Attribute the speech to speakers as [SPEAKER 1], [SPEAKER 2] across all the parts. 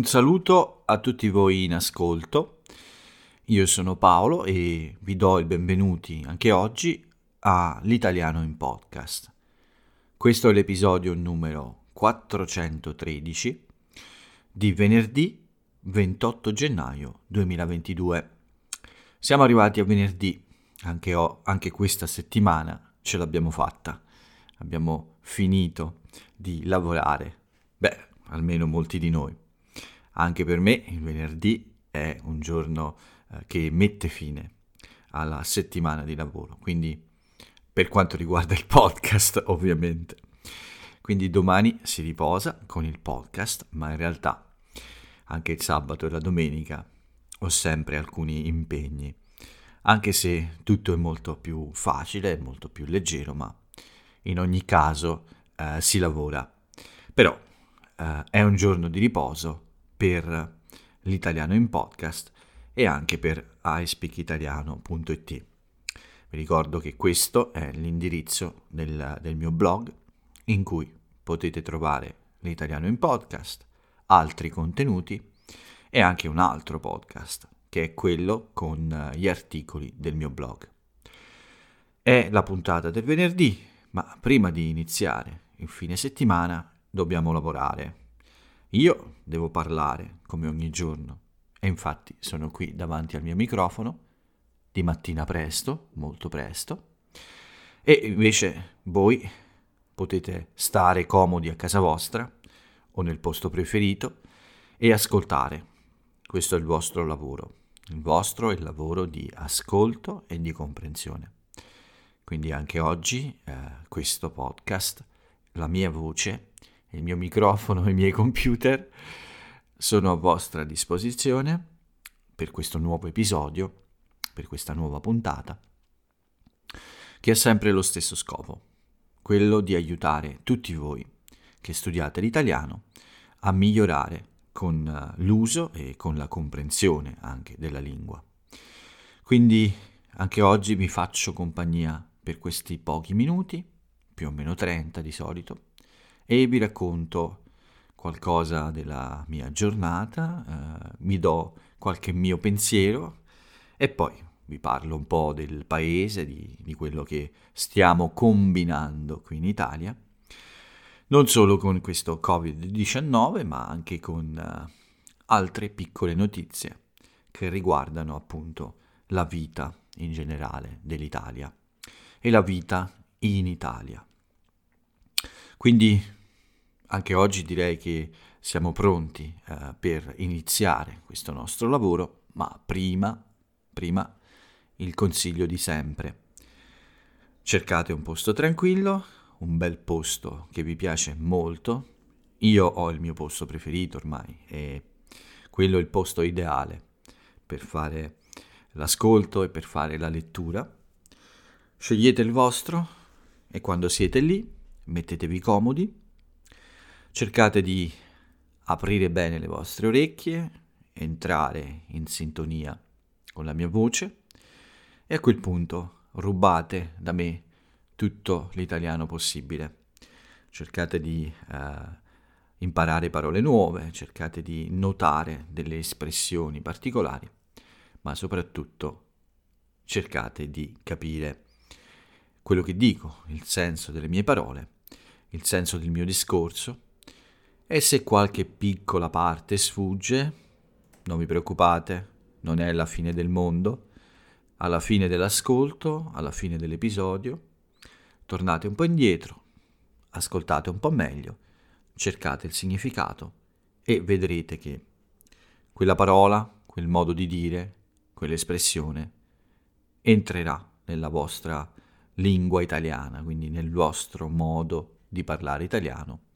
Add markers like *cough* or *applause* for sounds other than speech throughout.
[SPEAKER 1] Un saluto a tutti voi in ascolto. Io sono Paolo e vi do il benvenuti anche oggi a L'Italiano in Podcast. Questo è l'episodio numero 413 di venerdì 28 gennaio 2022. Siamo arrivati a venerdì, anche, o, anche questa settimana ce l'abbiamo fatta. Abbiamo finito di lavorare. Beh, almeno molti di noi. Anche per me il venerdì è un giorno eh, che mette fine alla settimana di lavoro, quindi per quanto riguarda il podcast *laughs* ovviamente. Quindi domani si riposa con il podcast, ma in realtà anche il sabato e la domenica ho sempre alcuni impegni, anche se tutto è molto più facile, molto più leggero, ma in ogni caso eh, si lavora. Però eh, è un giorno di riposo per l'italiano in podcast e anche per iSpeakitaliano.it. Vi ricordo che questo è l'indirizzo del, del mio blog in cui potete trovare l'italiano in podcast, altri contenuti e anche un altro podcast che è quello con gli articoli del mio blog. È la puntata del venerdì, ma prima di iniziare il fine settimana dobbiamo lavorare io devo parlare come ogni giorno e infatti sono qui davanti al mio microfono di mattina presto, molto presto, e invece voi potete stare comodi a casa vostra o nel posto preferito e ascoltare. Questo è il vostro lavoro. Il vostro è il lavoro di ascolto e di comprensione. Quindi anche oggi eh, questo podcast, la mia voce il mio microfono e *laughs* i miei computer sono a vostra disposizione per questo nuovo episodio, per questa nuova puntata, che ha sempre lo stesso scopo, quello di aiutare tutti voi che studiate l'italiano a migliorare con eh, l'uso e con la comprensione anche della lingua. Quindi anche oggi vi faccio compagnia per questi pochi minuti, più o meno 30 di solito, e vi racconto qualcosa della mia giornata, eh, mi do qualche mio pensiero e poi vi parlo un po' del paese, di, di quello che stiamo combinando qui in Italia, non solo con questo Covid-19, ma anche con uh, altre piccole notizie che riguardano appunto la vita in generale dell'Italia e la vita in Italia. Quindi anche oggi direi che siamo pronti eh, per iniziare questo nostro lavoro, ma prima, prima il consiglio di sempre. Cercate un posto tranquillo, un bel posto che vi piace molto. Io ho il mio posto preferito ormai e quello è il posto ideale per fare l'ascolto e per fare la lettura. Scegliete il vostro e quando siete lì mettetevi comodi Cercate di aprire bene le vostre orecchie, entrare in sintonia con la mia voce e a quel punto rubate da me tutto l'italiano possibile. Cercate di eh, imparare parole nuove, cercate di notare delle espressioni particolari, ma soprattutto cercate di capire quello che dico, il senso delle mie parole, il senso del mio discorso e se qualche piccola parte sfugge, non vi preoccupate, non è la fine del mondo. Alla fine dell'ascolto, alla fine dell'episodio, tornate un po' indietro, ascoltate un po' meglio, cercate il significato e vedrete che quella parola, quel modo di dire, quell'espressione entrerà nella vostra lingua italiana, quindi nel vostro modo di parlare italiano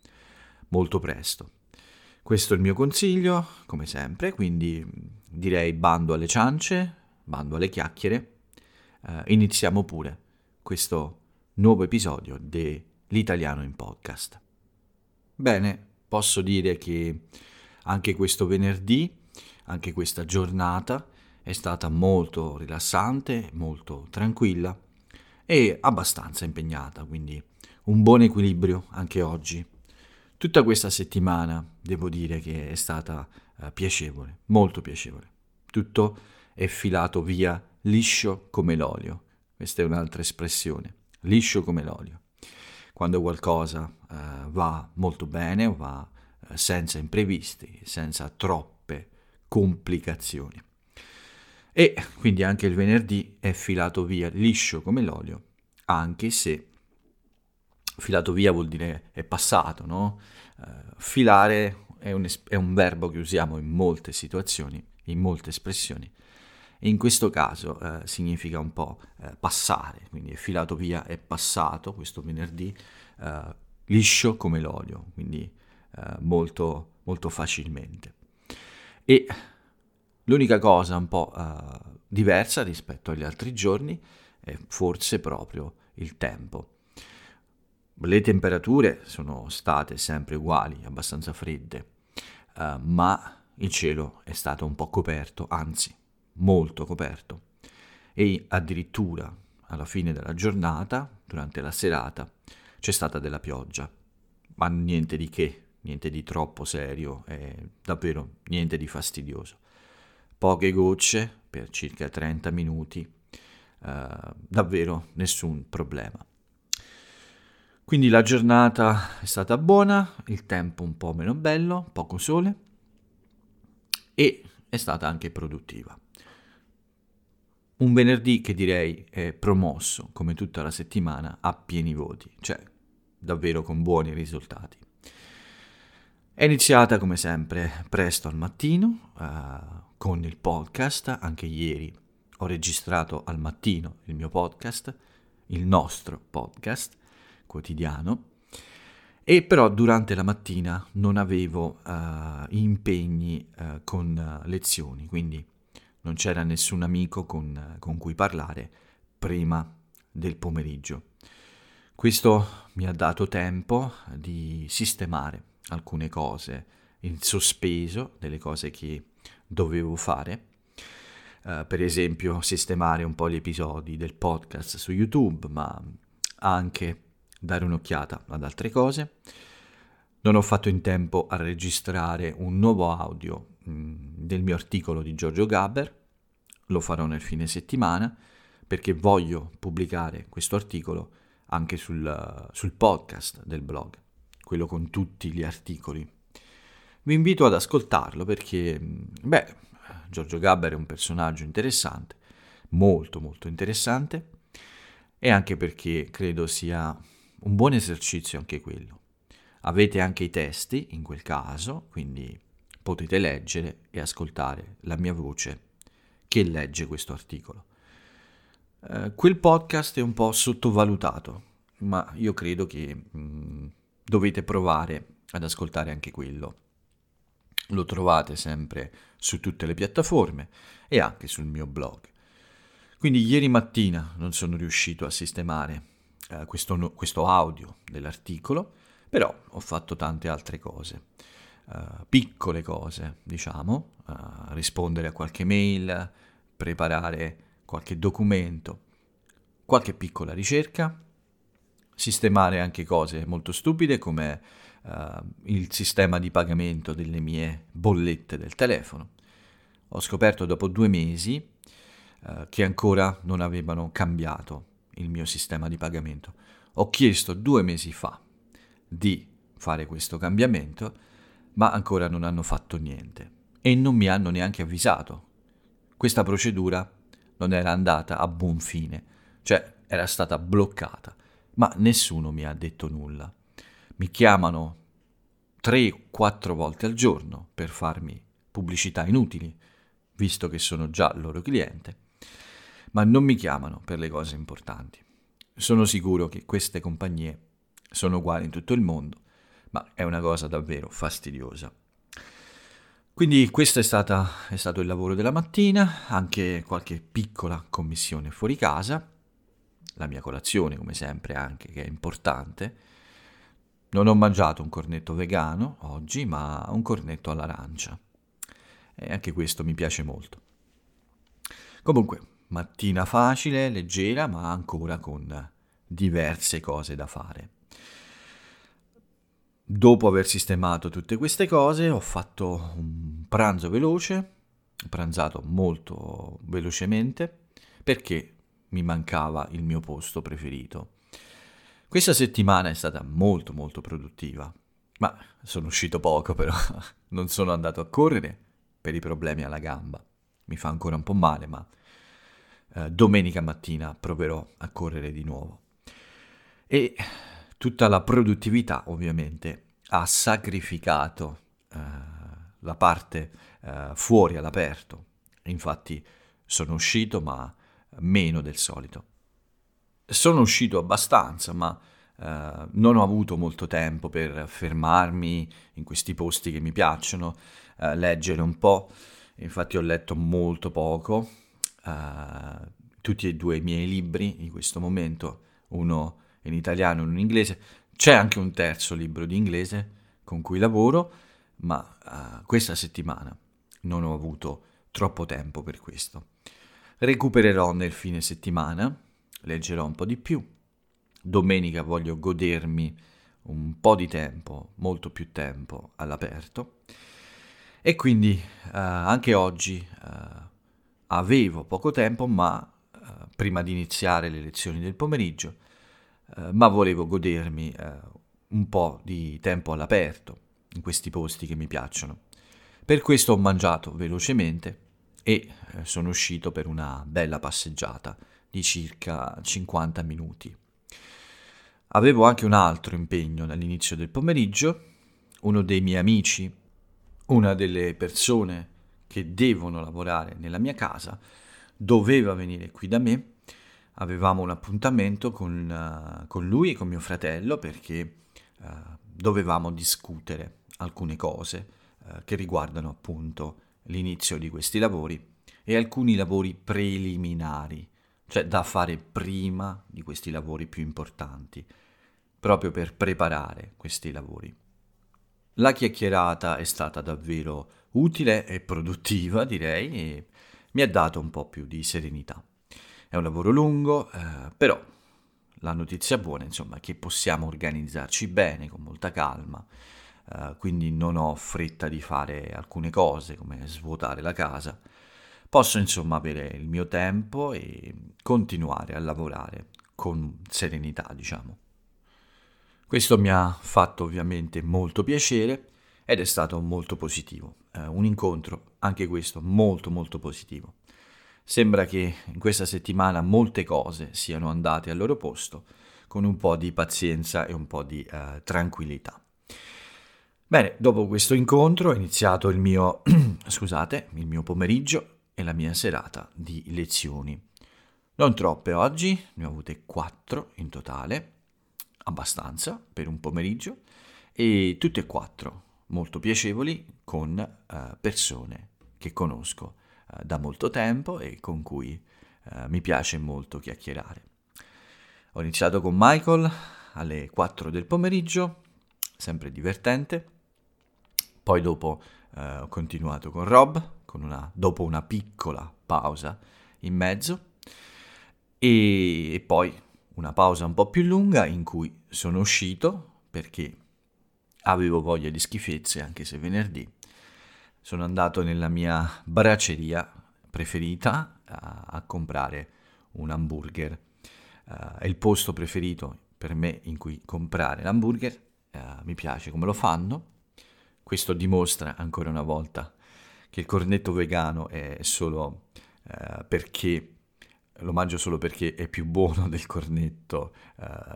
[SPEAKER 1] molto presto. Questo è il mio consiglio, come sempre, quindi direi bando alle ciance, bando alle chiacchiere. Uh, iniziamo pure questo nuovo episodio dell'Italiano in podcast. Bene, posso dire che anche questo venerdì, anche questa giornata è stata molto rilassante, molto tranquilla e abbastanza impegnata, quindi un buon equilibrio anche oggi Tutta questa settimana devo dire che è stata eh, piacevole, molto piacevole. Tutto è filato via liscio come l'olio. Questa è un'altra espressione, liscio come l'olio. Quando qualcosa eh, va molto bene va eh, senza imprevisti, senza troppe complicazioni. E quindi anche il venerdì è filato via liscio come l'olio, anche se filato via vuol dire è passato, no? Uh, filare è un, es- è un, verbo che usiamo in molte situazioni, in molte espressioni. In questo caso uh, significa un po' uh, passare, quindi è filato via, è passato questo venerdì liscio come l'olio, quindi molto, molto facilmente. E l'unica cosa un po' diversa rispetto agli altri giorni è forse proprio il tempo le temperature sono state sempre uguali, abbastanza fredde, uh, ma il cielo è stato un po' coperto, anzi molto coperto, e addirittura alla fine della giornata, durante la serata, c'è stata della pioggia, ma niente di che, niente di troppo serio, è davvero niente di fastidioso. Poche gocce per circa 30 minuti, uh, davvero nessun problema. Quindi la giornata è stata buona, il tempo un po' meno bello, poco sole e è stata anche produttiva. Un venerdì che direi è promosso come tutta la settimana a pieni voti, cioè davvero con buoni risultati. È iniziata come sempre presto al mattino uh, con il podcast, anche ieri ho registrato al mattino il mio podcast, il nostro podcast quotidiano e però durante la mattina non avevo uh, impegni uh, con uh, lezioni, quindi non c'era nessun amico con, con, cui parlare prima del pomeriggio. Questo mi ha dato tempo di sistemare alcune cose in sospeso, delle cose che dovevo fare. per esempio sistemare un po' gli episodi del podcast su YouTube, ma anche dare un'occhiata ad altre cose. Non ho fatto in tempo a registrare un nuovo audio mm, del mio articolo di Giorgio Gabber, lo farò nel fine settimana perché voglio pubblicare questo articolo anche sul, sul podcast del blog, quello con tutti gli articoli. Vi invito ad ascoltarlo perché, mm, beh, Giorgio Gabber è un personaggio interessante, molto molto interessante, e anche perché credo sia un buon esercizio anche quello. Avete anche i testi in quel caso, quindi potete leggere e ascoltare la mia voce che legge questo articolo. Eh, quel podcast è un po' sottovalutato, ma io credo che mh, mm, dovete provare ad ascoltare anche quello. Lo trovate sempre su tutte le piattaforme e anche sul mio blog. Quindi ieri mattina non sono riuscito a sistemare eh, questo, questo, audio dell'articolo, però ho fatto tante altre cose, uh, piccole cose, diciamo, uh, rispondere a qualche mail, preparare qualche documento, qualche piccola ricerca, sistemare anche cose molto stupide come uh, il sistema di pagamento delle mie bollette del telefono. Ho scoperto dopo due mesi uh, che ancora non avevano cambiato il mio sistema di pagamento. Ho chiesto due mesi fa di fare questo cambiamento, ma ancora non hanno fatto niente e non mi hanno neanche avvisato. Questa procedura non era andata a buon fine, cioè era stata bloccata, ma nessuno mi ha detto nulla. Mi chiamano 3-4 volte al giorno per farmi pubblicità inutili, visto che sono già loro cliente ma non mi chiamano per le cose importanti. Sono sicuro che queste compagnie sono uguali in tutto il mondo, ma è una cosa davvero fastidiosa. Quindi questo è, stata, è stato il lavoro della mattina, anche qualche piccola commissione fuori casa, la mia colazione come sempre anche, che è importante. Non ho mangiato un cornetto vegano oggi, ma un cornetto all'arancia. E anche questo mi piace molto. Comunque, Mattina facile, leggera, ma ancora con diverse cose da fare. dopo aver sistemato tutte queste cose, ho fatto un pranzo veloce, pranzato molto velocemente, perché mi mancava il mio posto preferito. Questa settimana è stata molto molto produttiva, ma sono uscito poco però, *laughs* non sono andato a correre per i problemi alla gamba. Mi fa ancora un po' male, ma eh, domenica mattina proverò a correre di nuovo. E tutta la produttività ovviamente ha sacrificato eh, la parte eh, fuori all'aperto. Infatti sono uscito, ma meno del solito. Sono uscito abbastanza, ma eh, non ho avuto molto tempo per fermarmi in questi posti che mi piacciono, eh, leggere un po'. Infatti ho letto molto poco, eh, tutti e due i miei libri in questo momento, uno in italiano e uno in inglese. C'è anche un terzo libro di inglese con cui lavoro, ma uh, questa settimana non ho avuto troppo tempo per questo. Recupererò nel fine settimana, leggerò un po' di più. Domenica voglio godermi un po' di tempo, molto più tempo all'aperto. E quindi uh, anche oggi uh, avevo poco tempo, ma uh, prima di iniziare le lezioni del pomeriggio, ma volevo godermi un po' di tempo all'aperto in questi posti che mi piacciono. Per questo ho mangiato velocemente e eh, sono uscito per una bella passeggiata di circa 50 minuti. Avevo anche un altro impegno dall'inizio del pomeriggio, uno dei miei amici, una delle persone che devono lavorare nella mia casa, doveva venire qui da me, avevamo un appuntamento con, uh, con lui e con mio fratello perché uh, dovevamo discutere alcune cose uh, che riguardano appunto l'inizio di questi lavori e alcuni lavori preliminari, cioè da fare prima di questi lavori più importanti, proprio per preparare questi lavori. La chiacchierata è stata davvero utile e produttiva, direi, e mi ha dato un po' più di serenità. È un lavoro lungo, eh, però la notizia buona, insomma, è che possiamo organizzarci bene, con molta calma, uh, quindi non ho fretta di fare alcune cose come svuotare la casa. Posso insomma avere il mio tempo e continuare a lavorare con serenità, diciamo. Questo mi ha fatto ovviamente molto piacere ed è stato molto positivo. Uh, un incontro, anche questo, molto molto positivo. Sembra che in questa settimana molte cose siano andate al loro posto con un po' di pazienza e un po' di uh, tranquillità. Bene, dopo questo incontro è iniziato il mio, *clears throat* scusate, il mio pomeriggio e la mia serata di lezioni. Non troppe oggi, ne ho avute quattro in totale, abbastanza per un pomeriggio, e tutte e quattro molto piacevoli con uh, persone che conosco uh, da molto tempo e con cui uh, mi piace molto chiacchierare. Ho iniziato con Michael alle 4 del pomeriggio, sempre divertente, poi dopo eh, ho continuato con Rob, con una, dopo una piccola pausa in mezzo, e, e poi una pausa un po' più lunga in cui sono uscito perché avevo voglia di schifezze, anche se venerdì. Sono andato nella mia braceria preferita a, a comprare un hamburger. Uh, è il posto preferito per me in cui comprare l'hamburger. Uh, mi piace come lo fanno. Questo dimostra ancora una volta che il cornetto vegano è solo eh, perché lo mangio solo perché è più buono del cornetto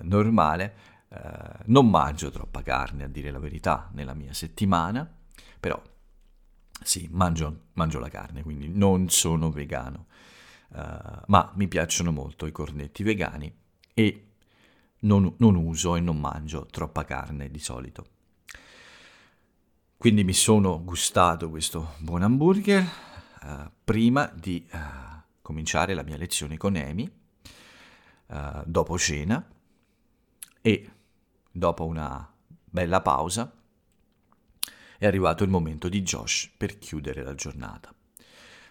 [SPEAKER 1] normale. Eh, non mangio troppa carne, a dire la verità, nella mia settimana, però sì, mangio, mangio la carne, quindi non sono vegano. Uh, ma mi piacciono molto i cornetti vegani e non, non uso e non mangio troppa carne di solito. Quindi mi sono gustato questo buon hamburger uh, prima di uh, cominciare la mia lezione con Amy, uh, dopo cena e dopo una bella pausa è arrivato il momento di Josh per chiudere la giornata.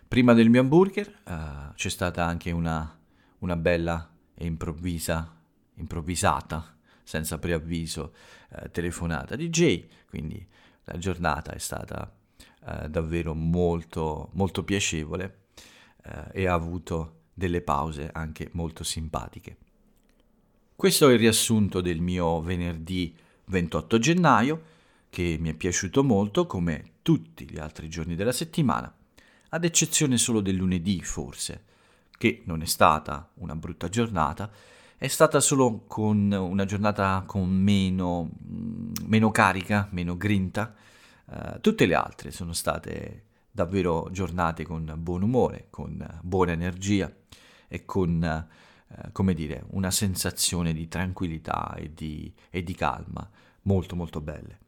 [SPEAKER 1] Prima del mio hamburger c'è stata anche una, una bella e improvvisa, improvvisata senza preavviso eh, telefonata DJ, quindi la giornata è stata eh, davvero molto, molto piacevole e ha avuto delle pause anche molto simpatiche. Questo è il riassunto del mio venerdì 28 gennaio, che mi è piaciuto molto come tutti gli altri giorni della settimana, ad eccezione solo del lunedì forse, che non è stata una brutta giornata, è stata solo con una giornata con meno, mm, meno carica, meno grinta. Uh, tutte le altre sono state davvero giornate con buon umore, con buona energia e con, uh, come dire, una sensazione di tranquillità e di, e di calma molto molto belle.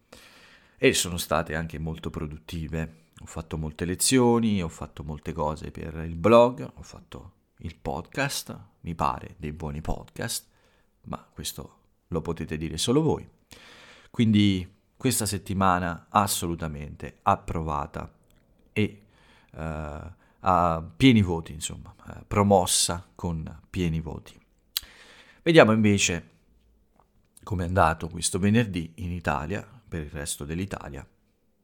[SPEAKER 1] E sono state anche molto produttive. Ho fatto molte lezioni, ho fatto molte cose per il blog, ho fatto il podcast, mi pare dei buoni podcast, ma questo lo potete dire solo voi. Quindi questa settimana assolutamente approvata e uh, a pieni voti, insomma, uh, promossa con pieni voti. Vediamo invece come è andato questo venerdì in Italia, per il resto dell'Italia,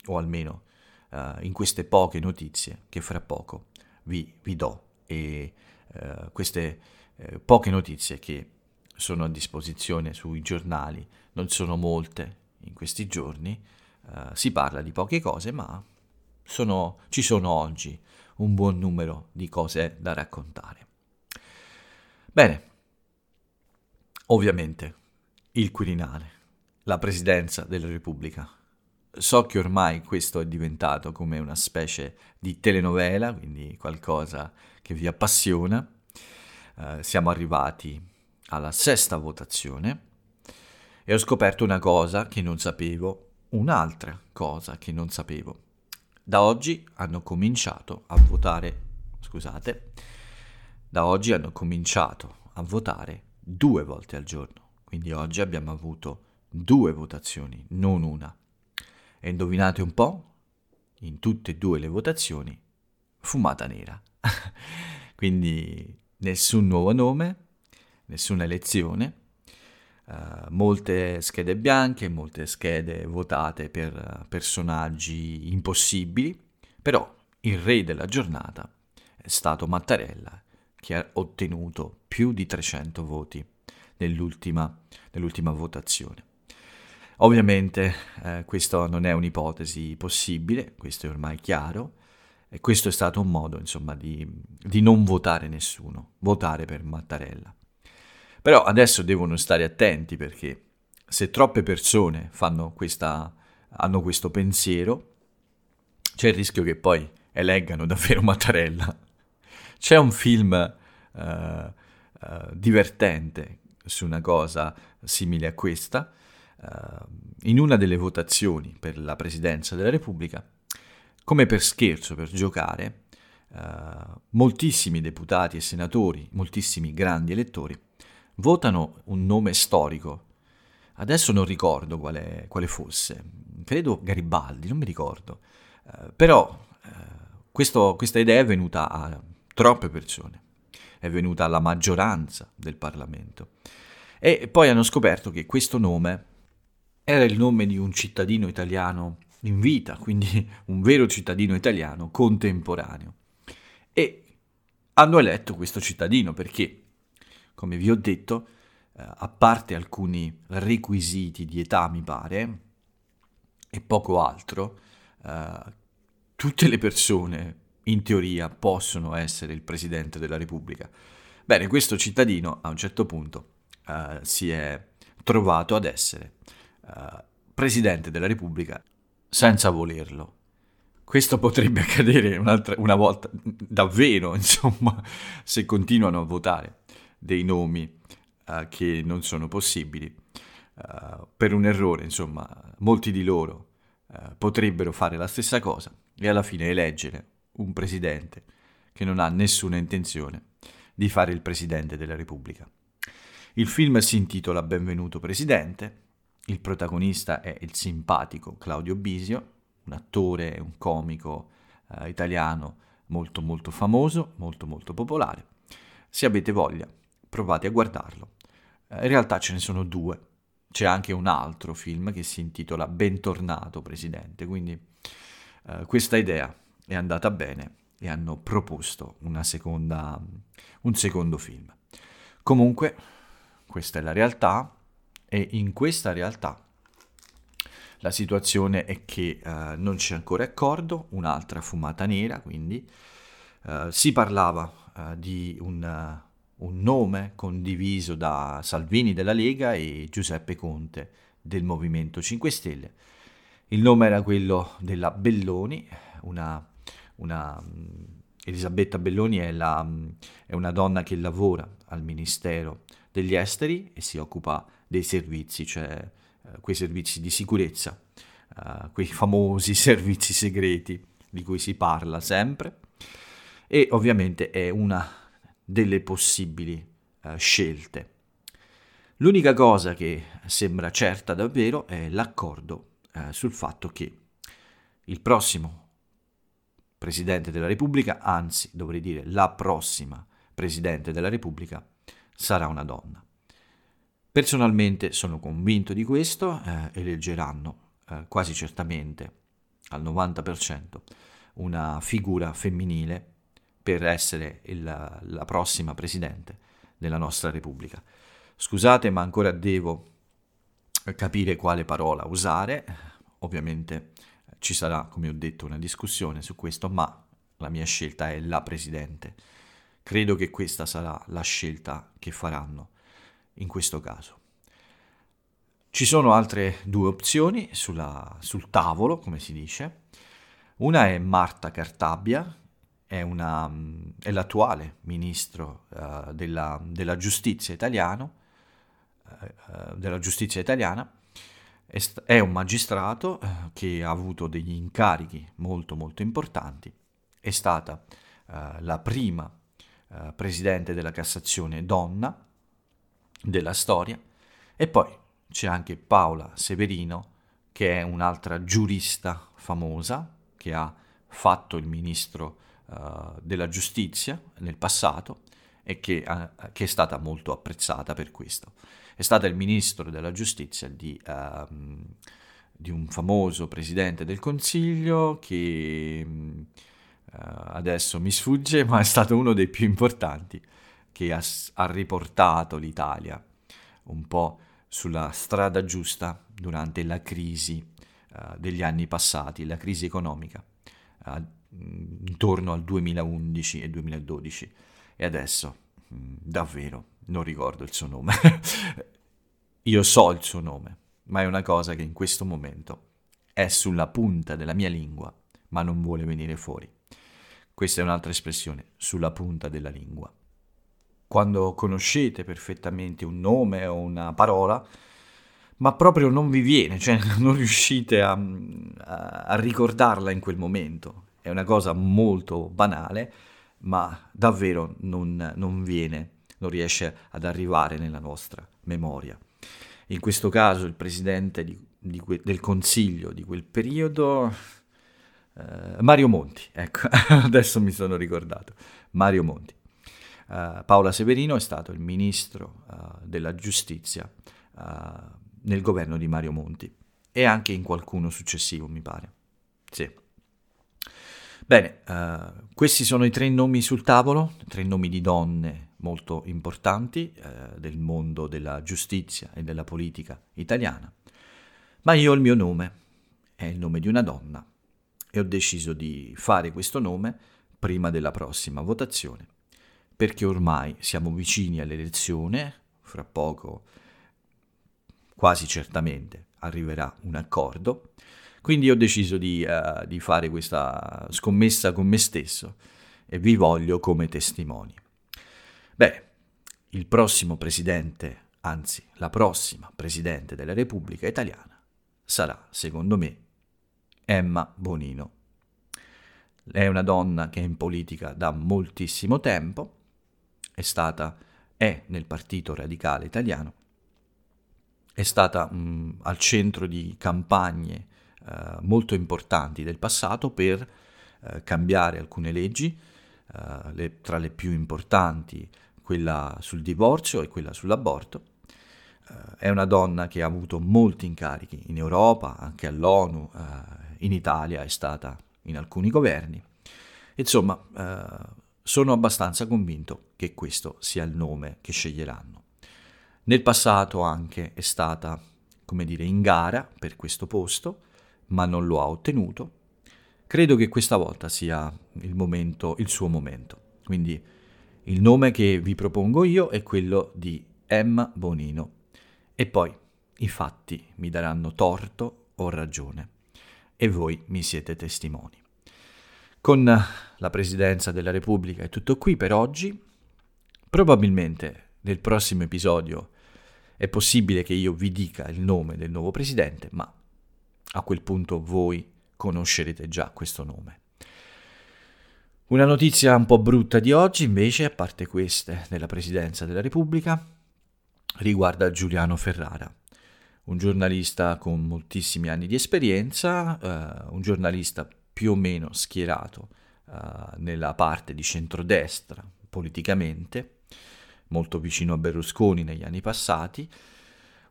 [SPEAKER 1] o almeno uh, in queste poche notizie che fra poco vi, vi do e eh, queste eh, poche notizie che sono a disposizione sui giornali, non sono molte in questi giorni, eh, si parla di poche cose, ma sono, ci sono oggi un buon numero di cose da raccontare. Bene, ovviamente il Quirinale, la Presidenza della Repubblica. So che ormai questo è diventato come una specie di telenovela, quindi qualcosa che vi appassiona. Uh, siamo arrivati alla sesta votazione e ho scoperto una cosa che non sapevo, un'altra cosa che non sapevo. Da oggi hanno cominciato a votare, scusate, da oggi hanno cominciato a votare due volte al giorno. Quindi oggi abbiamo avuto due votazioni, non una. E indovinate un po', in tutte e due le votazioni, fumata nera. *laughs* Quindi nessun nuovo nome, nessuna elezione, uh, molte schede bianche, molte schede votate per personaggi impossibili, però il re della giornata è stato Mattarella che ha ottenuto più di 300 voti nell'ultima, nell'ultima votazione. Ovviamente eh, questa non è un'ipotesi possibile, questo è ormai chiaro, e questo è stato un modo, insomma, di, di non votare nessuno, votare per Mattarella. Però adesso devono stare attenti perché se troppe persone questa, hanno questo pensiero, c'è il rischio che poi eleggano *laughs* davvero Mattarella. C'è un film uh, uh, divertente su una cosa simile a questa. Uh, in una delle votazioni per la presidenza della Repubblica come per scherzo, per giocare, moltissimi deputati e senatori, moltissimi grandi elettori, votano un nome storico. Adesso non ricordo quale, quale fosse, credo Garibaldi, non mi ricordo. Uh, però uh, questo, questa idea è venuta a troppe persone, è venuta alla maggioranza del Parlamento. E poi hanno scoperto che questo nome era il nome di un cittadino italiano in vita, quindi *laughs* un vero cittadino italiano contemporaneo. E hanno eletto questo cittadino perché, come vi ho detto, eh, a parte alcuni requisiti di età, mi pare, e poco altro, eh, tutte le persone in teoria possono essere il Presidente della Repubblica. Bene, questo cittadino a un certo punto eh, si è trovato ad essere eh, Presidente della Repubblica senza volerlo. Questo potrebbe accadere una volta davvero, *laughs* insomma, se continuano a votare dei nomi uh, che non sono possibili. Uh, per un errore, insomma, molti di loro uh, potrebbero fare la stessa cosa e alla fine eleggere un presidente che non ha nessuna intenzione di fare il presidente della Repubblica. Il film si intitola Benvenuto Presidente il protagonista è il simpatico Claudio Bisio, un attore, un comico italiano molto molto famoso, molto molto popolare. Se avete voglia, provate a guardarlo. Eh, in realtà ce ne sono due, c'è anche un altro film che si intitola Bentornato Presidente, quindi eh, questa idea è andata bene e hanno proposto seconda, un secondo film. Comunque, questa è la realtà e in questa realtà la situazione è che eh, non c'è ancora accordo, un'altra fumata nera, quindi eh, si parlava eh, di un un nome condiviso da Salvini della Lega e Giuseppe Conte del Movimento 5 Stelle. Il nome era quello della Belloni, una, una, Elisabetta Belloni è, la, è, una donna che lavora al Ministero degli Esteri e si occupa dei servizi, cioè eh, quei servizi di sicurezza, eh, quei famosi *laughs* servizi segreti di cui si parla sempre e ovviamente è una delle possibili uh, scelte. L'unica cosa che sembra certa davvero è l'accordo uh, sul fatto che il prossimo Presidente della Repubblica, anzi dovrei dire la prossima Presidente della Repubblica, sarà una donna. Personalmente sono convinto di questo, eh, eleggeranno eh, quasi certamente al 90% una figura femminile per essere il, la prossima presidente della nostra Repubblica. Scusate, ma ancora devo capire quale parola usare. Ovviamente ci sarà, come ho detto, una discussione su questo, ma la mia scelta è la presidente. Credo che questa sarà la scelta che faranno in questo caso. Ci sono altre due opzioni sulla, sul tavolo, come si dice. Una è Marta Cartabia, è, una, è l'attuale ministro uh, della, della, giustizia italiano, uh, della giustizia italiana, è, st- è un magistrato uh, che ha avuto degli incarichi molto molto importanti, è stata la prima presidente della Cassazione donna della storia. E poi c'è anche Paola Severino che è un'altra giurista famosa che ha fatto il ministro uh, della giustizia nel passato e che, uh, che, è stata molto apprezzata per questo. È stata il ministro della giustizia di, uh, di un famoso presidente del Consiglio che adesso mi sfugge, ma è stato uno dei più importanti che ha, ha riportato l'Italia un po' sulla strada giusta durante la crisi uh, degli anni passati, la crisi economica. Intorno al 2011 e 2012 e adesso mm, davvero non ricordo il suo nome. *laughs* Io so il suo nome, ma è una cosa che in questo momento è sulla punta della mia lingua, ma non vuole venire fuori. Questa è un'altra espressione, sulla punta della lingua. Quando conoscete perfettamente un nome o una parola, ma proprio non vi viene, cioè *laughs* non riuscite a, a, a ricordarla in quel momento, è una cosa molto banale, ma davvero non, non viene, non riesce ad arrivare nella nostra memoria. In questo caso il presidente di, di que, del consiglio di quel periodo, eh, Mario Monti, ecco, *laughs* adesso mi sono ricordato, Mario Monti. Uh, Paola Severino è stato il ministro uh, della giustizia uh, nel governo di Mario Monti e anche in qualcuno successivo, mi pare. Sì. Bene, uh, questi sono i tre nomi sul tavolo, tre nomi di donne molto importanti uh, del mondo della giustizia e della politica italiana, ma io ho il mio nome, è il nome di una donna e ho deciso di fare questo nome prima della prossima votazione, perché ormai siamo vicini all'elezione, fra poco quasi certamente arriverà un accordo, quindi ho deciso di, uh, di fare questa scommessa con me stesso e vi voglio come testimoni. Beh, il prossimo presidente, anzi la prossima presidente della Repubblica Italiana sarà, secondo me, Emma Bonino. È una donna che è in politica da moltissimo tempo, è stata, è nel Partito Radicale Italiano, è stata mh, mm, al centro di campagne eh, molto importanti del passato per eh, cambiare alcune leggi, eh, tra le più importanti quella sul divorzio e quella sull'aborto. È una donna che ha avuto molti incarichi in Europa, anche all'ONU, in Italia è stata in alcuni governi. Insomma, sono abbastanza convinto che questo sia il nome che sceglieranno. Nel passato anche è stata, come dire, in gara per questo posto, ma non lo ha ottenuto. Credo che questa volta sia il momento, il suo momento. Quindi il nome che vi propongo io è quello di Emma Bonino. E poi i fatti mi daranno torto o ragione. E voi mi siete testimoni. Con la Presidenza della Repubblica è tutto qui per oggi. Probabilmente nel prossimo episodio è possibile che io vi dica il nome del nuovo Presidente, ma a quel punto voi conoscerete già questo nome. Una notizia un po' brutta di oggi, invece, a parte queste della Presidenza della Repubblica, riguarda Giuliano Ferrara, un giornalista con moltissimi anni di esperienza, eh, un giornalista più o meno schierato uh, nella parte di centrodestra politicamente, molto vicino a Berlusconi negli anni passati,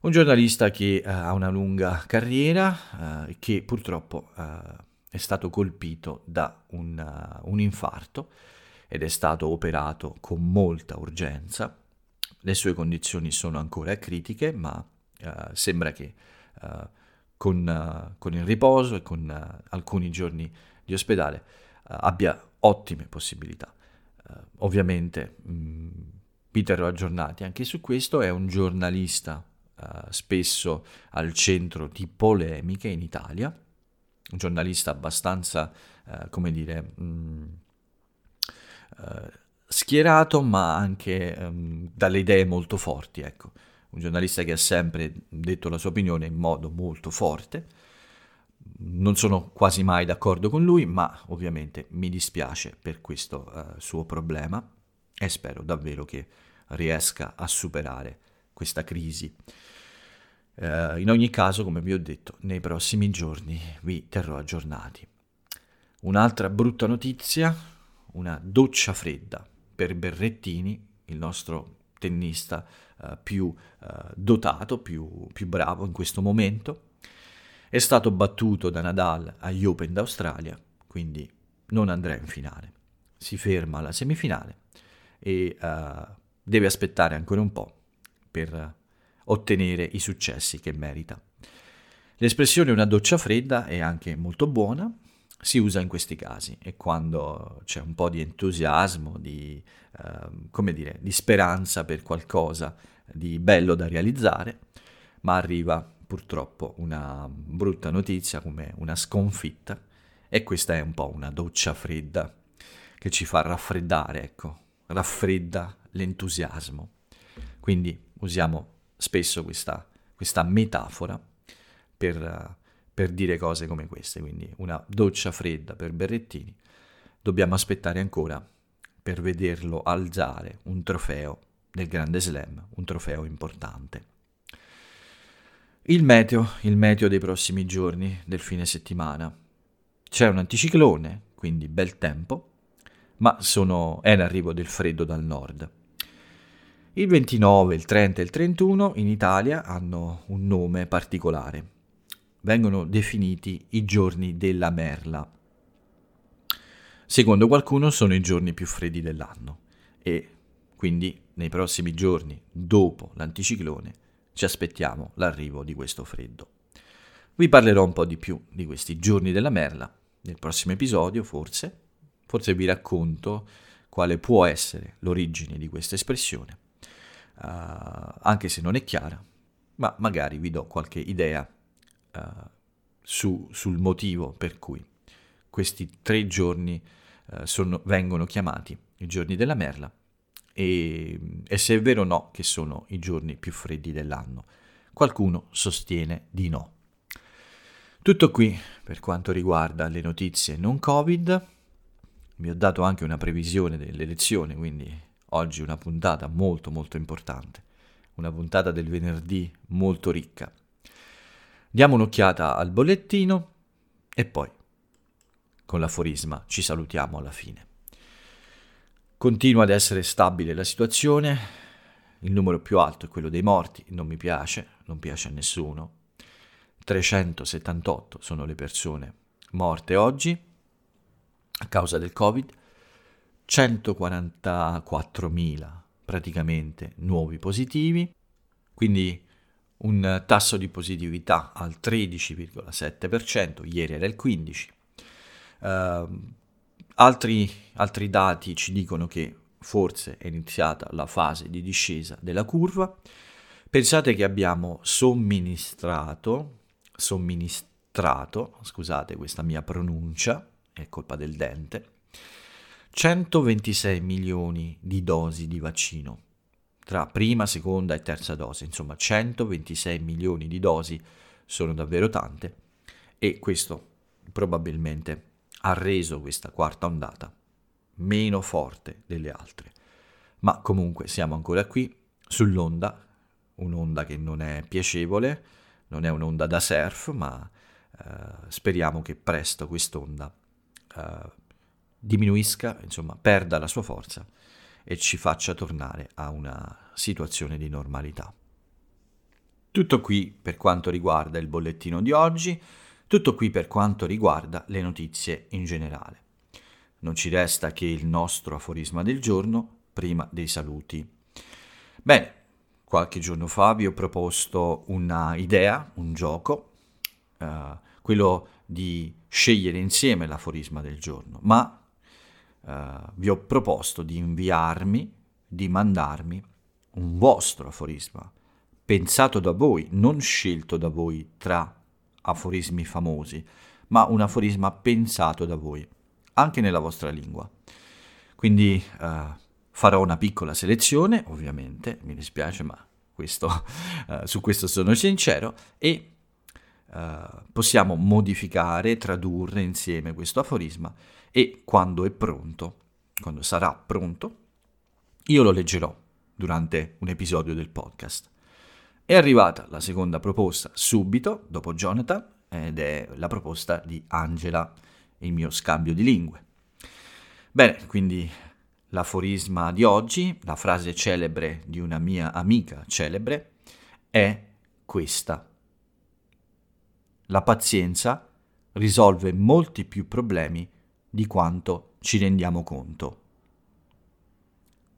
[SPEAKER 1] un giornalista che uh, ha una lunga carriera e uh, che purtroppo è stato colpito da un, un infarto ed è stato operato con molta urgenza. Le sue condizioni sono ancora critiche, ma sembra che con, uh, con, il riposo e con uh, alcuni giorni di ospedale uh, abbia ottime possibilità. ovviamente mh, mm, vi terrò aggiornati anche su questo, è un giornalista spesso al centro di polemiche in Italia, un giornalista abbastanza, come dire, mh, mm, schierato ma anche um, dalle idee molto forti, ecco un giornalista che ha sempre detto la sua opinione in modo molto forte. Non sono quasi mai d'accordo con lui, ma ovviamente mi dispiace per questo uh, suo problema e spero davvero che riesca a superare questa crisi. Uh, in ogni caso, come vi ho detto, nei prossimi giorni vi terrò aggiornati. Un'altra brutta notizia, una doccia fredda per Berrettini, il nostro tennista uh, più uh, dotato, più, più bravo in questo momento. È stato battuto da Nadal agli Open d'Australia, quindi non andrà in finale. Si ferma alla semifinale e uh, deve aspettare ancora un po' per ottenere i successi che merita. L'espressione una doccia fredda è anche molto buona, si usa in questi casi e quando c'è un po' di entusiasmo, di, eh, dire, di speranza per qualcosa di bello da realizzare, ma arriva purtroppo una brutta notizia come una sconfitta e questa è un po' una doccia fredda che ci fa raffreddare, ecco, raffredda l'entusiasmo. Quindi usiamo spesso questa, questa metafora per per dire cose come queste, quindi una doccia fredda per Berrettini. Dobbiamo aspettare ancora per vederlo alzare un trofeo del Grande Slam, un trofeo importante. Il meteo, il meteo dei prossimi giorni, del fine settimana. C'è un anticiclone, quindi bel tempo, ma sono, è l'arrivo del freddo dal nord. Il 29, il 30 e il 31 in Italia hanno un nome particolare vengono definiti i giorni della merla. Secondo qualcuno sono i giorni più freddi dell'anno e quindi nei prossimi giorni, dopo l'anticiclone, ci aspettiamo l'arrivo di questo freddo. Vi parlerò un po' di più di questi giorni della merla nel prossimo episodio, forse. Forse vi racconto quale può essere l'origine di questa espressione, uh, anche se non è chiara, ma magari vi do qualche idea uh, su, sul motivo per cui questi tre giorni uh, sono, vengono chiamati i giorni della merla e, e se è vero o no che sono i giorni più freddi dell'anno. Qualcuno sostiene di no. Tutto qui per quanto riguarda le notizie non Covid. Vi ho dato anche una previsione dell'elezione, quindi oggi una puntata molto molto importante, una puntata del venerdì molto ricca. Diamo un'occhiata al bollettino e poi con l'aforisma ci salutiamo alla fine. Continua ad essere stabile la situazione, il numero più alto è quello dei morti, non mi piace, non piace a nessuno. 378 sono le persone morte oggi a causa del Covid, 144.000 praticamente nuovi positivi, quindi un tasso di positività al 13,7%, ieri era il 15%. Uh, altri, altri dati ci dicono che forse è iniziata la fase di discesa della curva. Pensate che abbiamo somministrato, somministrato, scusate questa mia pronuncia, è colpa del dente, 126 milioni di dosi di vaccino tra prima, seconda e terza dose, insomma 126 milioni di dosi sono davvero tante e questo probabilmente ha reso questa quarta ondata meno forte delle altre. Ma comunque siamo ancora qui sull'onda, un'onda che non è piacevole, non è un'onda da surf, ma eh, speriamo che presto quest'onda eh, diminuisca, insomma, perda la sua forza e ci faccia tornare a una situazione di normalità. Tutto qui per quanto riguarda il bollettino di oggi, tutto qui per quanto riguarda le notizie in generale. Non ci resta che il nostro aforisma del giorno prima dei saluti. Bene, qualche giorno fa vi ho proposto una idea, un gioco, eh, quello di scegliere insieme l'aforisma del giorno, ma uh, vi ho proposto di inviarmi, di mandarmi un vostro aforisma, pensato da voi, non scelto da voi tra aforismi famosi, ma un aforisma pensato da voi, anche nella vostra lingua. Quindi uh, farò una piccola selezione, ovviamente, mi dispiace, ma questo, uh, *laughs* su questo sono sincero, e uh, possiamo modificare, tradurre insieme questo aforisma e quando è pronto, quando sarà pronto, io lo leggerò durante un episodio del podcast. È arrivata la seconda proposta subito, dopo Jonathan, ed è la proposta di Angela, il mio scambio di lingue. Bene, quindi l'aforisma di oggi, la frase celebre di una mia amica celebre, è questa. La pazienza risolve molti più problemi di quanto ci rendiamo conto.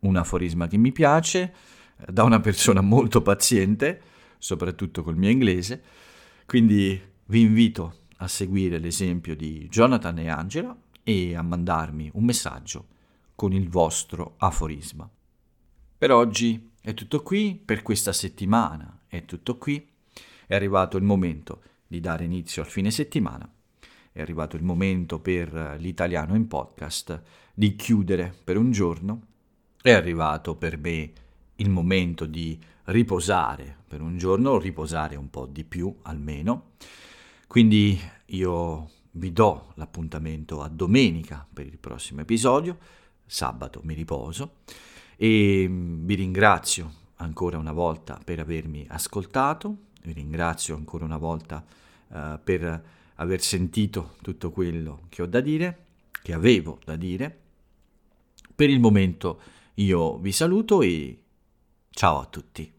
[SPEAKER 1] Un aforisma che mi piace, eh, da una persona molto paziente, soprattutto col mio inglese, quindi vi invito a seguire l'esempio di Jonathan e Angela e a mandarmi un messaggio con il vostro aforisma. Per oggi è tutto qui, per questa settimana è tutto qui, è arrivato il momento di dare inizio al fine settimana. È arrivato il momento per l'italiano in podcast di chiudere per un giorno, è arrivato per me il momento di riposare per un giorno, riposare un po' di più almeno. Quindi io vi do l'appuntamento a domenica per il prossimo episodio, sabato mi riposo e vi ringrazio ancora una volta per avermi ascoltato, vi ringrazio ancora una volta uh, per aver sentito tutto quello che ho da dire, che avevo da dire. Per il momento io vi saluto e ciao a tutti.